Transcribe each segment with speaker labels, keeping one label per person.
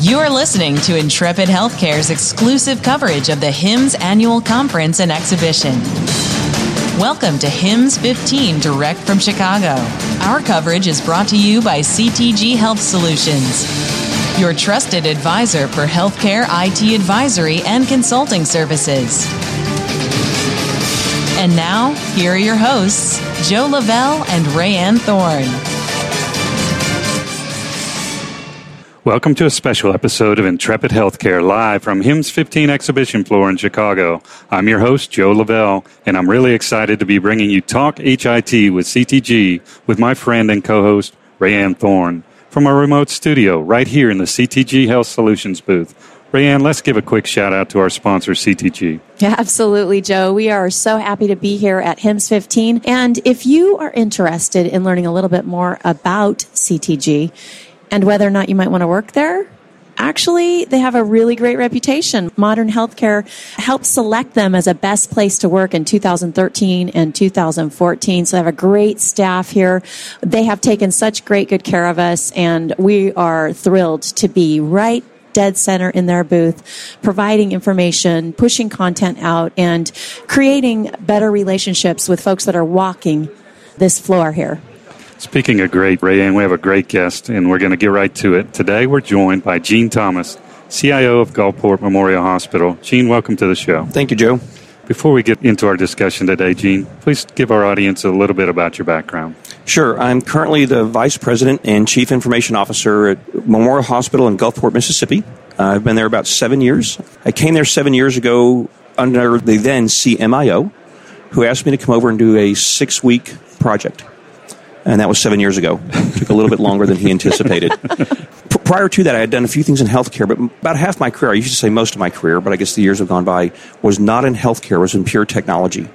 Speaker 1: You are listening to Intrepid Healthcare's exclusive coverage of the HIMSS Annual Conference and Exhibition. Welcome to HIMSS 15 direct from Chicago. Our coverage is brought to you by CTG Health Solutions, your trusted advisor for healthcare IT advisory and consulting services. And now, here are your hosts, Joe Lavelle and Rayanne Thorne.
Speaker 2: Welcome to a special episode of Intrepid Healthcare live from HIMSS 15 exhibition floor in Chicago. I'm your host, Joe Lavelle, and I'm really excited to be bringing you Talk HIT with CTG with my friend and co-host, Rayanne Thorne, from our remote studio right here in the CTG Health Solutions booth. Rayanne, let's give a quick shout out to our sponsor, CTG.
Speaker 3: Yeah, absolutely, Joe. We are so happy to be here at HIMSS 15. And if you are interested in learning a little bit more about CTG, and whether or not you might want to work there. Actually, they have a really great reputation. Modern Healthcare helped select them as a best place to work in 2013 and 2014. So they have a great staff here. They have taken such great good care of us and we are thrilled to be right dead center in their booth, providing information, pushing content out, and creating better relationships with folks that are walking this floor here.
Speaker 2: Speaking of great, Rayanne, we have a great guest, and we're going to get right to it. Today, we're joined by Gene Thomas, CIO of Gulfport Memorial Hospital. Gene, welcome to the show.
Speaker 4: Thank you, Joe.
Speaker 2: Before we get into our discussion today, Gene, please give our audience a little bit about your background.
Speaker 4: Sure. I'm currently the Vice President and Chief Information Officer at Memorial Hospital in Gulfport, Mississippi. Uh, I've been there about seven years. I came there seven years ago under the then CMIO, who asked me to come over and do a six week project and that was seven years ago. It took a little bit longer than he anticipated. P- prior to that, I had done a few things in healthcare, but about half my career, I used to say most of my career, but I guess the years have gone by, was not in healthcare, was in pure technology,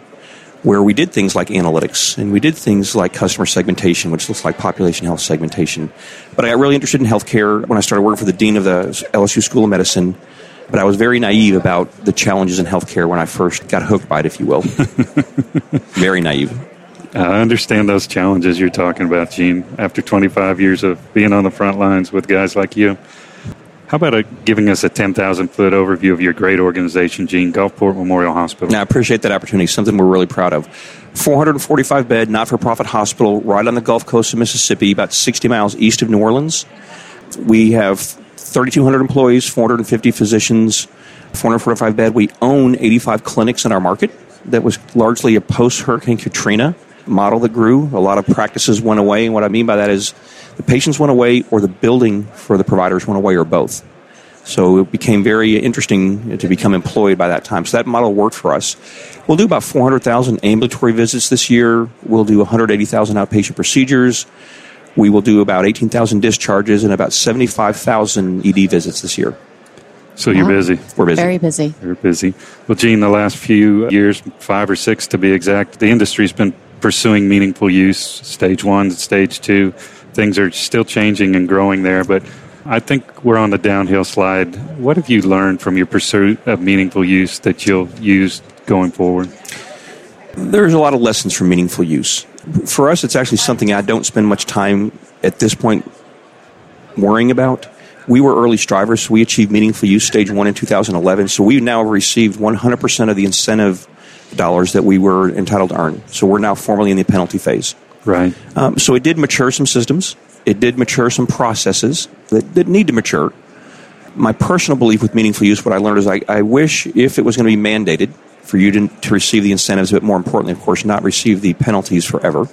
Speaker 4: where we did things like analytics and we did things like customer segmentation, which looks like population health segmentation. But I got really interested in healthcare when I started working for the dean of the LSU School of Medicine. But I was very naive about the challenges in healthcare when I first got hooked by it, if you will. very naive.
Speaker 2: I understand those challenges you're talking about, Gene, after 25 years of being on the front lines with guys like you. How about a, giving us a 10,000 foot overview of your great organization, Gene, Gulfport Memorial Hospital?
Speaker 4: Now, I appreciate that opportunity, something we're really proud of. 445 bed, not for profit hospital, right on the Gulf Coast of Mississippi, about 60 miles east of New Orleans. We have 3,200 employees, 450 physicians, 445 bed. We own 85 clinics in our market. That was largely a post Hurricane Katrina model that grew. A lot of practices went away, and what I mean by that is the patients went away, or the building for the providers went away, or both. So it became very interesting to become employed by that time. So that model worked for us. We'll do about 400,000 ambulatory visits this year. We'll do 180,000 outpatient procedures. We will do about 18,000 discharges and about 75,000 ED visits this year.
Speaker 2: So you're busy.
Speaker 4: We're busy.
Speaker 3: Very busy.
Speaker 2: You're busy. Well, Gene, the last few years, five or six to be exact, the industry's been pursuing meaningful use, stage one, stage two. Things are still changing and growing there, but I think we're on the downhill slide. What have you learned from your pursuit of meaningful use that you'll use going forward?
Speaker 4: There's a lot of lessons from meaningful use. For us, it's actually something I don't spend much time at this point worrying about. We were early strivers, so we achieved meaningful use stage one in 2011. So we now received 100% of the incentive dollars that we were entitled to earn. So we're now formally in the penalty phase.
Speaker 2: Right.
Speaker 4: Um, so it did mature some systems. It did mature some processes that, that need to mature. My personal belief with meaningful use, what I learned is I, I wish if it was going to be mandated for you to, to receive the incentives, but more importantly, of course, not receive the penalties forever.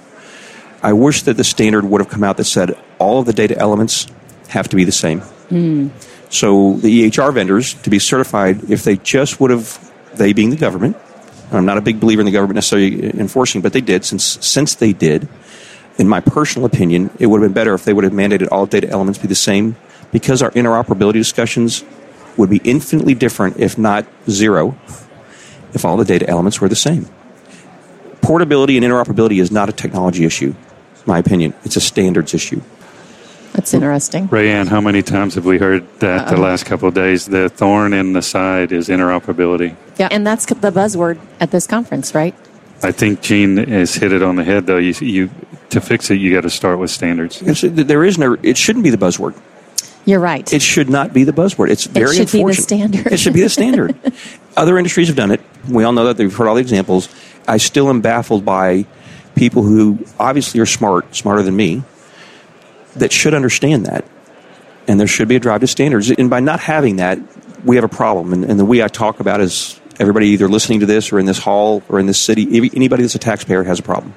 Speaker 4: I wish that the standard would have come out that said all of the data elements have to be the same. Mm. So the EHR vendors, to be certified, if they just would have, they being the government, I'm not a big believer in the government necessarily enforcing, but they did. Since since they did, in my personal opinion, it would have been better if they would have mandated all data elements be the same, because our interoperability discussions would be infinitely different, if not zero, if all the data elements were the same. Portability and interoperability is not a technology issue, in my opinion. It's a standards issue.
Speaker 3: That's interesting.
Speaker 2: Rayanne, how many times have we heard that Uh-oh. the last couple of days? The thorn in the side is interoperability.
Speaker 3: Yeah, and that's the buzzword at this conference, right?
Speaker 2: I think Gene has hit it on the head, though. You, you to fix it, you got to start with standards.
Speaker 4: there is no. It shouldn't be the buzzword.
Speaker 3: You're right.
Speaker 4: It should not be the buzzword. It's very
Speaker 3: should be the
Speaker 4: unfortunate.
Speaker 3: standard.
Speaker 4: It should be the standard. Other industries have done it. We all know that. We've heard all the examples. I still am baffled by people who obviously are smart, smarter than me, that should understand that. And there should be a drive to standards. And by not having that, we have a problem. And, and the we I talk about is everybody either listening to this or in this hall or in this city, anybody that's a taxpayer has a problem.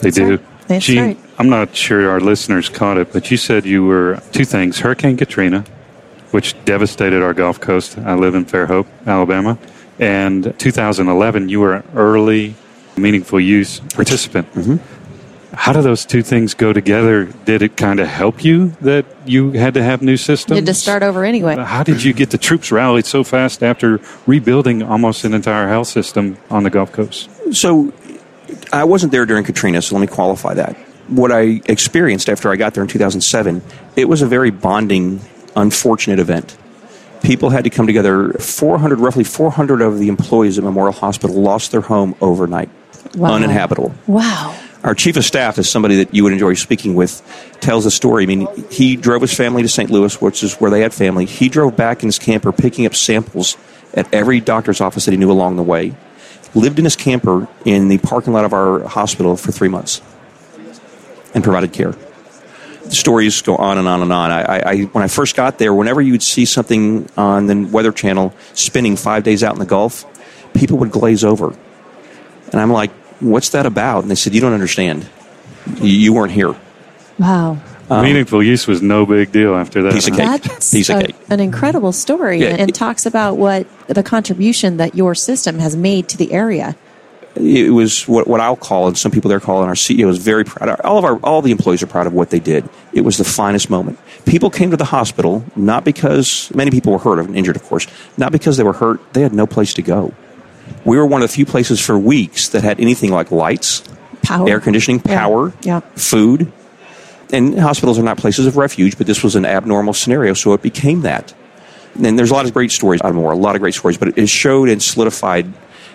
Speaker 2: They
Speaker 3: That's
Speaker 2: do.
Speaker 3: right. That's
Speaker 2: Gene,
Speaker 3: right.
Speaker 2: I'm not sure our listeners caught it, but you said you were two things Hurricane Katrina, which devastated our Gulf Coast. I live in Fairhope, Alabama. And 2011, you were an early meaningful use participant.
Speaker 3: Mm-hmm.
Speaker 2: How do those two things go together? Did it kind of help you that you had to have new systems?
Speaker 3: You had to start over anyway.
Speaker 2: How did you get the troops rallied so fast after rebuilding almost an entire health system on the Gulf Coast?
Speaker 4: So I wasn't there during Katrina, so let me qualify that. What I experienced after I got there in 2007, it was a very bonding, unfortunate event. People had to come together. 400, roughly 400 of the employees at Memorial Hospital lost their home overnight,
Speaker 3: Wow.
Speaker 4: uninhabitable.
Speaker 3: Wow.
Speaker 4: Our chief of staff is somebody that you would enjoy speaking with. Tells a story. I mean, he drove his family to St. Louis, which is where they had family. He drove back in his camper, picking up samples at every doctor's office that he knew along the way. Lived in his camper in the parking lot of our hospital for three months, and provided care. The stories go on and on and on. I, I, when I first got there, whenever you would see something on the Weather Channel spinning five days out in the Gulf, people would glaze over. And I'm like, what's that about? And they said, you don't understand. You, you weren't here.
Speaker 3: Wow.
Speaker 2: Um, meaningful use was no big deal after that.
Speaker 4: Piece of cake.
Speaker 3: That's
Speaker 4: Piece of
Speaker 3: a-
Speaker 4: cake.
Speaker 3: an incredible story
Speaker 4: Yeah.
Speaker 3: and, and talks about what the contribution that your system has made to the area.
Speaker 4: It was what, what I'll call, and some people there call, and our CEO is very proud. All of our all the employees are proud of what they did. It was the finest moment. People came to the hospital not because many people were hurt and injured, of course, not because they were hurt. They had no place to go. We were one of the few places for weeks that had anything like lights,
Speaker 3: Power.
Speaker 4: air conditioning, power,
Speaker 3: Yeah.
Speaker 4: food. And hospitals are not places of refuge, but this was an abnormal scenario, so it became that. And there's a lot of great stories out of Memorial, a lot of great stories, but it showed and solidified.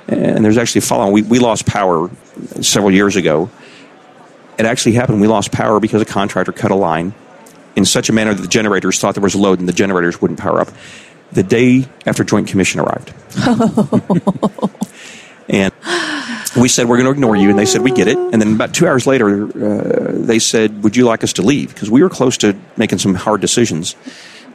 Speaker 4: And there's actually a following. We, we lost power several years ago. It actually happened. We lost power because a contractor cut a line in such a manner that the generators thought there was a load and the generators wouldn't power up. The day after Joint Commission arrived. and we said, We're going to ignore you. And they said, We get it. And then about two hours later, uh, they said, Would you like us to leave? Because we were close to making some hard decisions.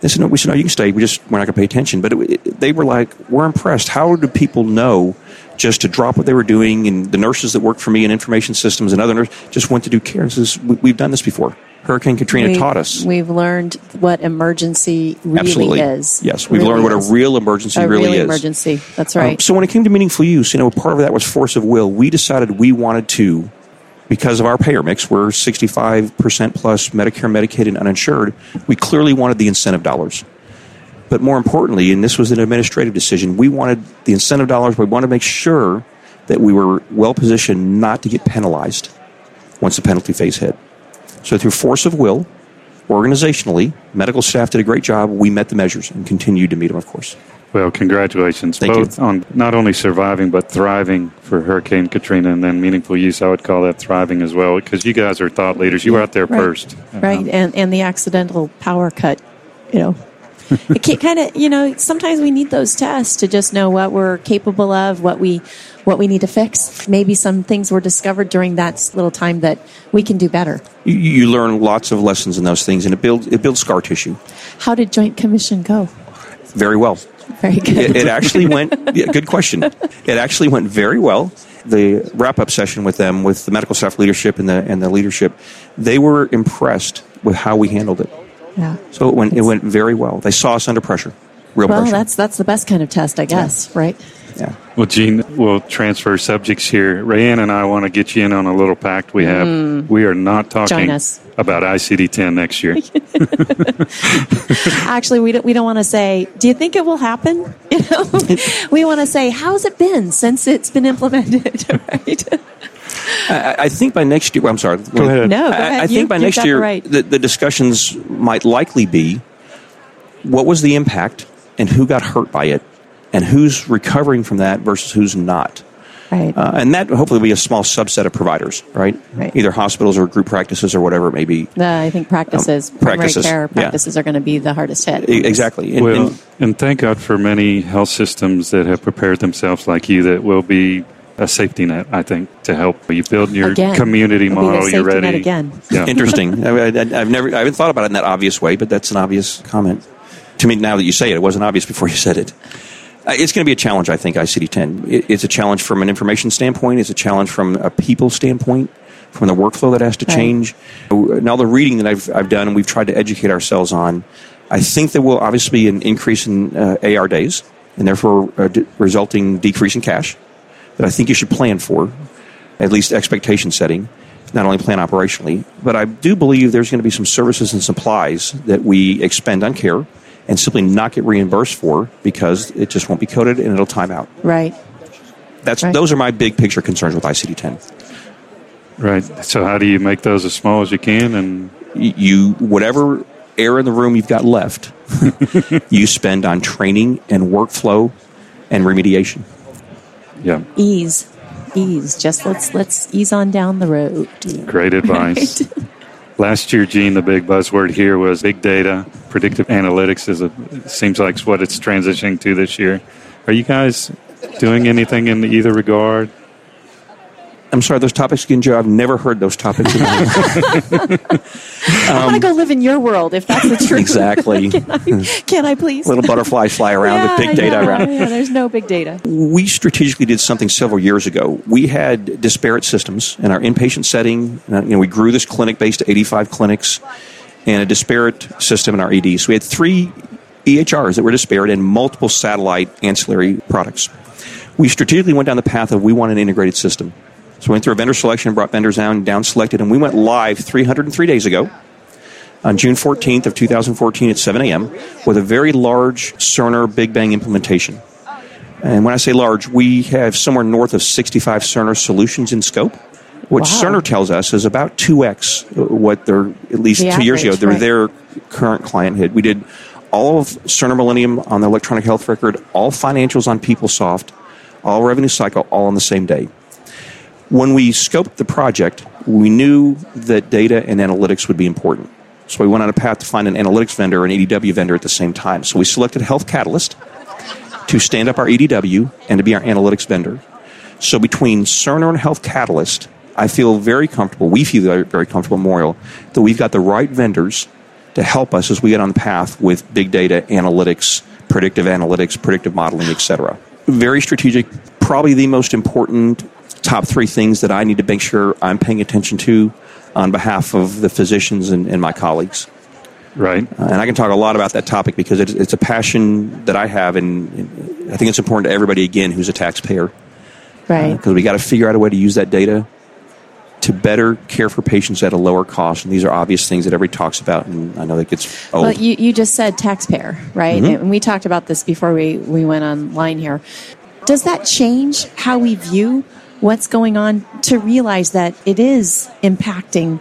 Speaker 4: They said, No, we said, No, you can stay. We just, we're not going to pay attention. But it, it- they were like, We're impressed. How do people know just to drop what they were doing? And the nurses that worked for me in information systems and other nurses just went to do care. And says, we, We've done this before. Hurricane Katrina
Speaker 3: We've-
Speaker 4: taught us.
Speaker 3: We've learned what emergency really
Speaker 4: Absolutely.
Speaker 3: is.
Speaker 4: Yes, we've
Speaker 3: Really
Speaker 4: learned what
Speaker 3: is.
Speaker 4: a real emergency
Speaker 3: a
Speaker 4: really
Speaker 3: real
Speaker 4: is.
Speaker 3: emergency. That's
Speaker 4: Um,
Speaker 3: right.
Speaker 4: so when it came to meaningful use, you know, part of that was force of will. We decided we wanted to, because of our payer mix, we're 65% plus Medicare, Medicaid, and uninsured. We clearly wanted the incentive dollars. But more importantly, and this was an administrative decision, we wanted the incentive dollars, we wanted to make sure that we were well positioned not to get penalized once the penalty phase hit. So through force of will, organizationally, medical staff did a great job. We met the measures and continued to meet them, of course.
Speaker 2: Well, congratulations,
Speaker 4: Thank you.
Speaker 2: both on not only surviving but thriving for Hurricane Katrina, and then meaningful use. I would call that thriving as well, because you guys are thought leaders. You were out there
Speaker 3: Right.
Speaker 2: first,
Speaker 3: right uh-huh. and and the accidental power cut you know it kind of you know sometimes we need those tests to just know what we're capable of what we what we need to fix maybe some things were discovered during that little time that we can do better
Speaker 4: you, you learn lots of lessons in those things, and it builds it builds scar tissue
Speaker 3: how did joint commission go
Speaker 4: very well.
Speaker 3: very good
Speaker 4: It, it actually went. Yeah, good question. It actually went very well. The wrap up session with them, with the medical staff leadership and the and the leadership, they were impressed with how we handled it.
Speaker 3: Yeah
Speaker 4: So it went it went very well. They saw us under pressure, real
Speaker 3: well
Speaker 4: pressure.
Speaker 3: that's that's the best kind of test i guess right
Speaker 4: yeah.
Speaker 2: Well, Gene, we'll transfer subjects here. Rayanne and I want to get you in on a little pact we have. We are not talking
Speaker 3: Mm. Join us.
Speaker 2: about ICD 10 next year.
Speaker 3: actually we don't, we don't want to say do you think it will happen you know we want to say how's it been since it's been implemented right
Speaker 4: I, I think by next year. I'm sorry.
Speaker 2: Go ahead.
Speaker 3: No, go
Speaker 4: I,
Speaker 3: ahead.
Speaker 4: I think
Speaker 3: You-
Speaker 4: by next
Speaker 3: the
Speaker 4: year,
Speaker 3: right.
Speaker 4: the, the discussions might likely be what was the impact and who got hurt by it and who's recovering from that versus who's not.
Speaker 3: Right.
Speaker 4: Uh, and that hopefully will be a small subset of providers, right?
Speaker 3: Right.
Speaker 4: Either hospitals or group practices or whatever it may be.
Speaker 3: The, I think practices, primary
Speaker 4: practices,
Speaker 3: care
Speaker 4: yeah.
Speaker 3: practices are going to be the hardest hit.
Speaker 4: E- Exactly. And-
Speaker 2: Well,
Speaker 4: and-
Speaker 2: and thank God for many health systems that have prepared themselves like you that will be a safety net, I think, to help you build your
Speaker 3: Again,
Speaker 2: community
Speaker 3: it'll be the
Speaker 2: model. You're
Speaker 3: safety net
Speaker 2: ready.
Speaker 3: again.
Speaker 2: Yeah.
Speaker 4: Interesting. I, I, I've never, I haven't thought about it in that obvious way, but that's an obvious comment to me. Now that you say it, it wasn't obvious before you said it. Uh, It's going to be a challenge, I think. ICD-10. It's a challenge from an information standpoint. It's a challenge from a people standpoint, from the workflow that has to
Speaker 3: Right.
Speaker 4: change. And all the reading that I've, I've done and we've tried to educate ourselves on, I think there will obviously be an increase in uh, AR days and therefore a d- resulting decrease in cash that I think you should plan for, at least expectation setting, not only plan operationally. But I do believe there's going to be some services and supplies that we expend on care and simply not get reimbursed for because it just won't be coded and it'll time out.
Speaker 3: Right.
Speaker 4: That's
Speaker 3: Right.
Speaker 4: those are my big picture concerns with ICD-10.
Speaker 2: Right. So how do you make those as small as you can? And
Speaker 4: You whatever air in the room you've got left, you spend on training and workflow and remediation.
Speaker 2: Yeah,
Speaker 3: Ease. Ease. Just let's let's ease on down the road.
Speaker 2: great advice.
Speaker 3: Right.
Speaker 2: Last year, Gene, the big buzzword here was big data. Predictive analytics is a, seems like what it's transitioning to this year. Are you guys doing anything in either regard?
Speaker 4: I'm sorry, those topics again, Joe. I've never heard those topics. My
Speaker 3: I want to go live in your world if that's the truth.
Speaker 4: exactly.
Speaker 3: Can I please?
Speaker 4: Little butterflies fly around with big data
Speaker 3: yeah,
Speaker 4: around.
Speaker 3: Yeah, there's no big data.
Speaker 4: we strategically did something several years ago. We had disparate systems in our inpatient setting. Uh, you know, we grew this clinic based to 85 clinics, and a disparate system in our ED. So we had three EHRs that were disparate and multiple satellite ancillary products. We strategically went down the path of we want an integrated system. So we went through a vendor selection, brought vendors down, down selected, and we went live 303 days ago on June 14th of 2014 at 7 a.m. with a very large Cerner Big Bang implementation. And when I say large, we have somewhere north of 65 Cerner solutions in scope. which
Speaker 3: Wow.
Speaker 4: Cerner tells us is about 2x uh, what their, at least
Speaker 3: The
Speaker 4: two years ago,
Speaker 3: average,
Speaker 4: their,
Speaker 3: right.
Speaker 4: their current client had. We did all of Cerner Millennium on the electronic health record, all financials on PeopleSoft, all revenue cycle, all on the same day. When we scoped the project, we knew that data and analytics would be important. So we went on a path to find an analytics vendor and EDW vendor at the same time. So we selected Health Catalyst to stand up our EDW and to be our analytics vendor. So between Cerner and Health Catalyst, I feel very comfortable, we feel very, comfortable Memorial, that we've got the right vendors to help us as we get on the path with big data, analytics, predictive analytics, predictive modeling, etc. Very strategic, probably the most important top three things that I need to make sure I'm paying attention to on behalf of the physicians and, and my colleagues.
Speaker 2: Right.
Speaker 4: Uh, and I can talk a lot about that topic because it's, it's a passion that I have, and, and I think it's important to everybody, again, who's a taxpayer
Speaker 3: Right.
Speaker 4: because we got to figure out a way to use that data to better care for patients at a lower cost. And these are obvious things that everybody talks about, and I know that gets old.
Speaker 3: Well, you, you just said taxpayer, right?
Speaker 4: Mm-hmm.
Speaker 3: And we talked about this before we, we went online here. Does that change how we view what's going on to realize that it is impacting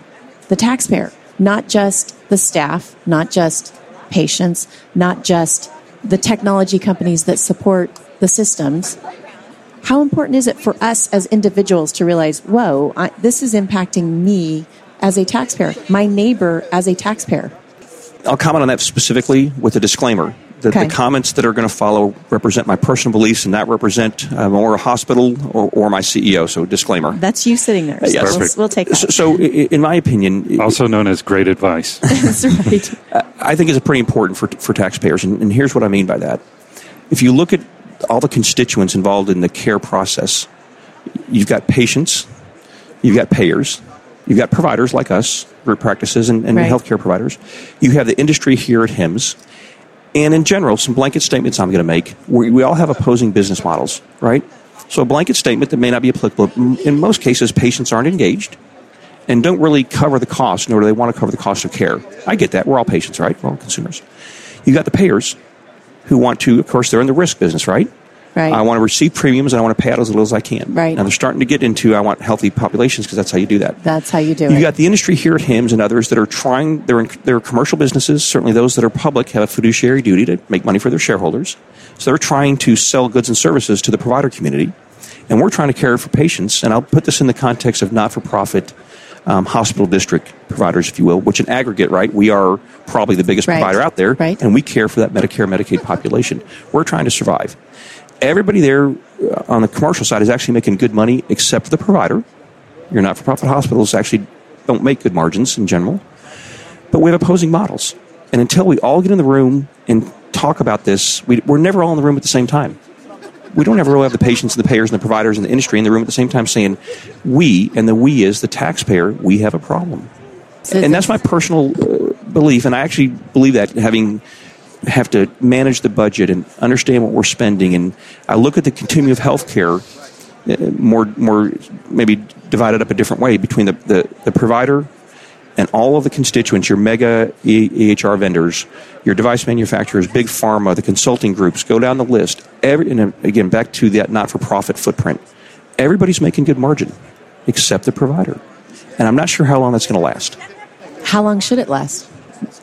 Speaker 3: the taxpayer, not just the staff, not just patients, not just the technology companies that support the systems? How important is it for us as individuals to realize, whoa, I, this is impacting me as a taxpayer, my neighbor as a taxpayer?
Speaker 4: I'll comment on that specifically with a disclaimer that
Speaker 3: Okay.
Speaker 4: the comments that are going to follow represent my personal beliefs and not represent uh, a Hospital or, or my CEO. So, disclaimer.
Speaker 3: That's you sitting there. So
Speaker 4: Yes.
Speaker 3: we'll, we'll take
Speaker 4: So,
Speaker 3: that.
Speaker 4: so, i- in my opinion,
Speaker 2: Also known as great advice.
Speaker 3: That's right.
Speaker 4: I think it's pretty important for, for taxpayers, and, and here's what I mean by that. If you look at all the constituents involved in the care process, you've got patients, you've got payers, you've got providers like us, group practices, and, and
Speaker 3: Right.
Speaker 4: healthcare providers. You have the industry here at HIMSS, and in general, some blanket statements I'm going to make. We, we all have opposing business models, right? So a blanket statement that may not be applicable. In most cases, patients aren't engaged and don't really cover the cost, nor do they want to cover the cost of care. I get that. We're all patients, right? We're all consumers. You got the payers who want to, of course, they're in the risk business, right?
Speaker 3: Right.
Speaker 4: I want to receive premiums and I want to pay out as little as I can.
Speaker 3: Right.
Speaker 4: Now they're starting to get into I want healthy populations because that's how you do that.
Speaker 3: That's how you do it.
Speaker 4: You've got the industry here at HIMSS and others that are trying, they're, in, they're commercial businesses. Certainly those that are public have a fiduciary duty to make money for their shareholders. So they're trying to sell goods and services to the provider community. And we're trying to care for patients, and I'll put this in the context of not for profit um, hospital district providers, if you will, which in aggregate, right, we are probably the biggest
Speaker 3: Right.
Speaker 4: provider out there,
Speaker 3: Right.
Speaker 4: and we care for that Medicare, Medicaid population. We're trying to survive. Everybody there on the commercial side is actually making good money, except for the provider. Your not for profit hospitals actually don't make good margins in general. But we have opposing models. And until we all get in the room and talk about this, we, we're never all in the room at the same time. We don't ever really have the patients and the payers and the providers and the industry in the room at the same time saying, we, and the we is the taxpayer, we have a problem. And that's my personal uh, belief, and I actually believe that having have to manage the budget and understand what we're spending, and I look at the continuum of healthcare uh, more more maybe divided up a different way between the, the, the provider and all of the constituents, your mega EHR vendors, your device manufacturers, big pharma, the consulting groups, go down the list. Every, and again, back to that not-for-profit footprint. Everybody's making good margin, except the provider. And I'm not sure how long that's going to last.
Speaker 3: How long should it last?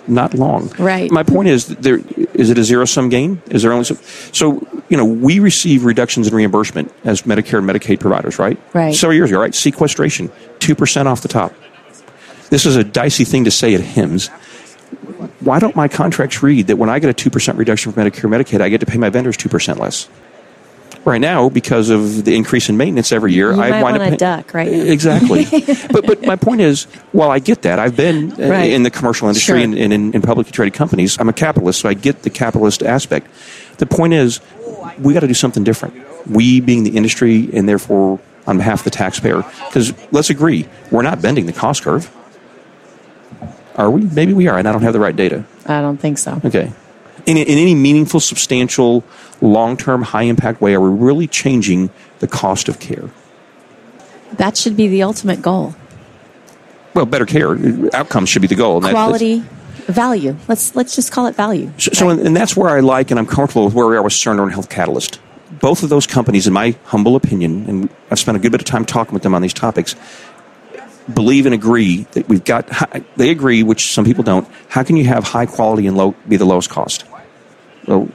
Speaker 4: Not long.
Speaker 3: Right.
Speaker 4: My point is, there is it a zero-sum game? Is there only some, so? You know, we receive reductions in reimbursement as Medicare and Medicaid providers, right?
Speaker 3: Right.
Speaker 4: Several years ago, right? Sequestration, two percent off the top. This is a dicey thing to say at HIMSS. Why don't my contracts read that when I get a 2% reduction from Medicare Medicaid, I get to pay my vendors 2% less? Right now, because of the increase in maintenance every year,
Speaker 3: You
Speaker 4: I
Speaker 3: might
Speaker 4: wind up
Speaker 3: duck right now.
Speaker 4: Exactly. but but my point is, while I get that, I've been uh,
Speaker 3: Right.
Speaker 4: in the commercial industry
Speaker 3: Sure.
Speaker 4: and, and in, in publicly traded companies. I'm a capitalist, so I get the capitalist aspect. The point is, we got to do something different. We, being the industry, and therefore on behalf of the taxpayer, because let's agree, we're not bending the cost curve. Are we? Maybe we are, and I don't have the right data.
Speaker 3: I don't think so.
Speaker 4: Okay. In, in any meaningful, substantial, long term, high impact way, are we really changing the cost of care?
Speaker 3: That should be the ultimate goal.
Speaker 4: Well, better care. Outcomes should be the goal. and that-
Speaker 3: Quality, value. Let's let's just call it value.
Speaker 4: So, so and that's where I like and I'm comfortable with where we are with Cerner and Health Catalyst. Both of those companies, in my humble opinion, and I've spent a good bit of time talking with them on these topics, believe and agree that we've got. They agree, which some people don't. How can you have high quality and low be the lowest cost? Well,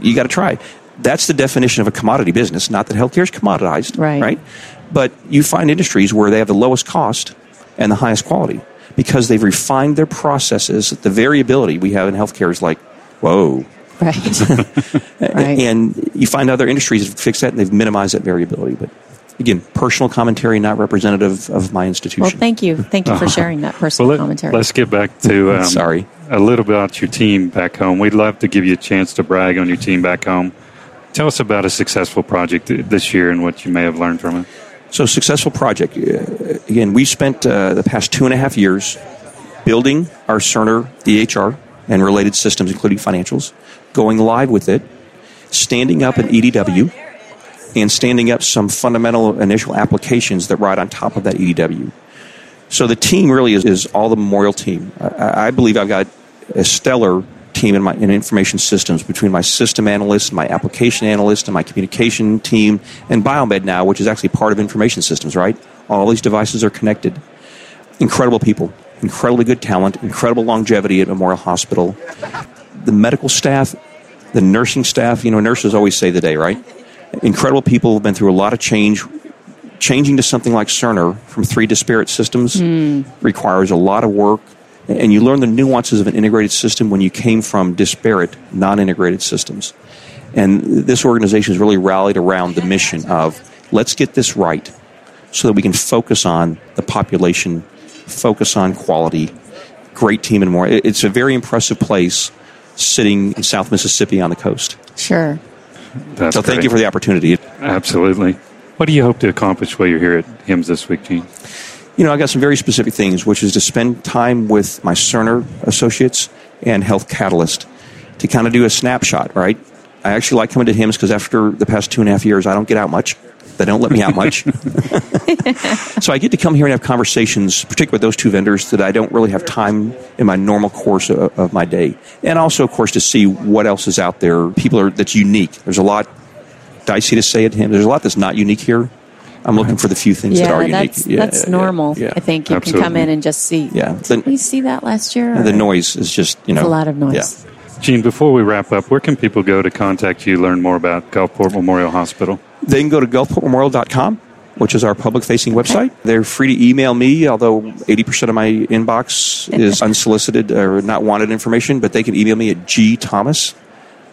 Speaker 4: you got to try. That's the definition of a commodity business. Not that healthcare is commoditized,
Speaker 3: Right.
Speaker 4: Right. But you find industries where they have the lowest cost and the highest quality because they've refined their processes. The variability we have in healthcare is like, whoa,
Speaker 3: Right. right.
Speaker 4: and you find other industries have fixed that and they've minimized that variability. But again, personal commentary, not representative of my institution.
Speaker 3: well, thank you. Thank you for sharing that personal
Speaker 2: Well, let,
Speaker 3: commentary.
Speaker 2: us get back to um,
Speaker 4: Sorry.
Speaker 2: A little about your team back home. We'd love to give you a chance to brag on your team back home. Tell us about a successful project this year and what you may have learned from it.
Speaker 4: So, successful project. Uh, again, we spent uh, the past two and a half years building our Cerner EHR and related systems, including financials, going live with it, standing up an EDW, and standing up some fundamental initial applications that ride on top of that EDW. So the team really is, is all the memorial team. I, I believe I've got a stellar team in my in information systems between my system analyst, my application analyst, and my communication team, and Biomed now, which is actually part of information systems. Right, all these devices are connected. Incredible people, incredibly good talent, incredible longevity at Memorial Hospital. The medical staff, the nursing staff. You know, nurses always say the day, right? Incredible people have been through a lot of change changing to something like Cerner from three disparate systems hmm. requires a lot of work, and you learn the nuances of an integrated system when you came from disparate, non integrated systems. And this organization has really rallied around the mission of let's get this right so that we can focus on the population, focus on quality, great team, and more. It's a very impressive place sitting in South Mississippi on the coast.
Speaker 3: sure.
Speaker 2: That's
Speaker 4: So thank
Speaker 2: great.
Speaker 4: you for the opportunity.
Speaker 2: Absolutely. What do you hope to accomplish while you're here at HIMSS this week, Gene?
Speaker 4: You know, I got some very specific things, which is to spend time with my Cerner associates and Health Catalyst to kind of do a snapshot, right? I actually like coming to HIMSS because after the past two and a half years, I don't get out much. They don't let me out much. so I get to come here and have conversations, particularly with those two vendors that I don't really have time in my normal course of, of my day. And also, of course, to see what else is out there. People are that's unique. There's a lot dicey to say at HIMSS. There's a lot that's not unique here. I'm looking for the few things that
Speaker 3: Yeah,
Speaker 4: are unique.
Speaker 3: that's
Speaker 4: Yeah,
Speaker 3: that's
Speaker 4: yeah,
Speaker 3: normal.
Speaker 4: yeah.
Speaker 3: I think you can come in and just see.
Speaker 4: Yeah.
Speaker 3: Did we see that last year?
Speaker 4: And the noise is just you know
Speaker 3: It's a lot of noise.
Speaker 4: Yeah.
Speaker 2: Gene, before we wrap up, where can people go to contact you, learn more about Gulfport Memorial Hospital?
Speaker 4: They can go to gulfportmemorial.com, which is our public facing website. They're free to email me, although 80% of my inbox is unsolicited or not wanted information, but they can email me at gthomas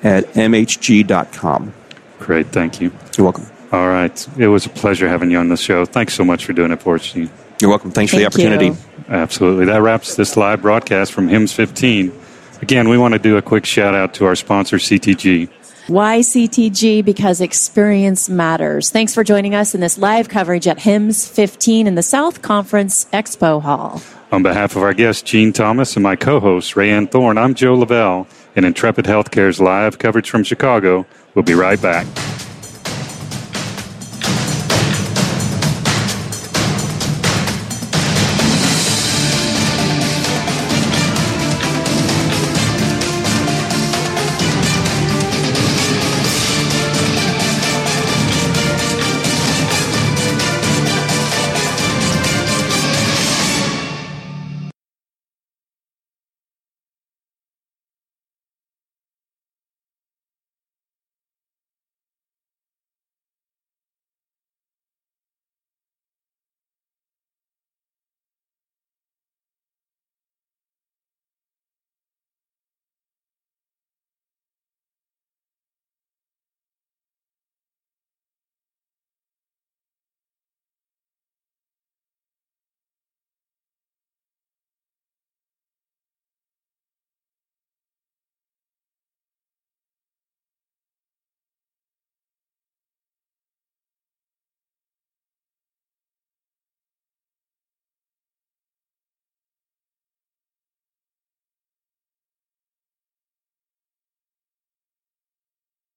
Speaker 4: at mhg.com.
Speaker 2: Great, thank you.
Speaker 4: You're welcome.
Speaker 2: All right. It was a pleasure having you on the show. Thanks so much for doing it for us, Gene.
Speaker 4: You're welcome. Thanks
Speaker 3: Thank
Speaker 4: for the opportunity.
Speaker 3: you.
Speaker 2: Absolutely. That wraps this live broadcast from HIMSS 15. Again, we want to do a quick shout out to our sponsor, CTG.
Speaker 3: Why CTG? Because experience matters. Thanks for joining us in this live coverage at HIMSS 15 in the South Conference Expo Hall.
Speaker 2: On behalf of our guest, Gene Thomas, and my co host, Rayanne Thorne, I'm Joe Lavelle, and Intrepid Healthcare's live coverage from Chicago. We'll be right back.